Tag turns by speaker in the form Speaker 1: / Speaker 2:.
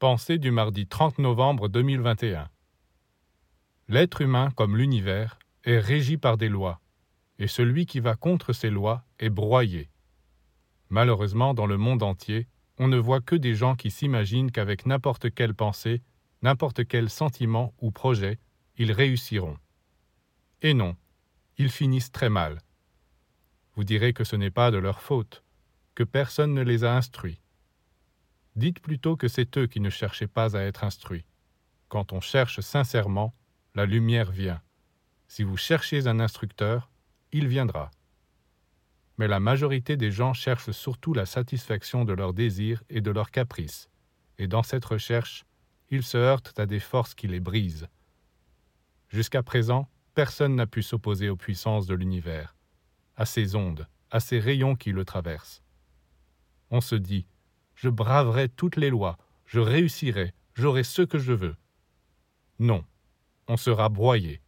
Speaker 1: Pensée du mardi 30 novembre 2021. L'être humain, comme l'univers, est régi par des lois, et celui qui va contre ces lois est broyé. Malheureusement, dans le monde entier, on ne voit que des gens qui s'imaginent qu'avec n'importe quelle pensée, n'importe quel sentiment ou projet, ils réussiront. Et non, ils finissent très mal. Vous direz que ce n'est pas de leur faute, que personne ne les a instruits. Dites plutôt que c'est eux qui ne cherchaient pas à être instruits. Quand on cherche sincèrement, la lumière vient. Si vous cherchez un instructeur, il viendra. Mais la majorité des gens cherchent surtout la satisfaction de leurs désirs et de leurs caprices, et dans cette recherche, ils se heurtent à des forces qui les brisent. Jusqu'à présent, personne n'a pu s'opposer aux puissances de l'univers, à ces ondes, à ces rayons qui le traversent. On se dit, je braverai toutes les lois, je réussirai, j'aurai ce que je veux. Non, on sera broyé.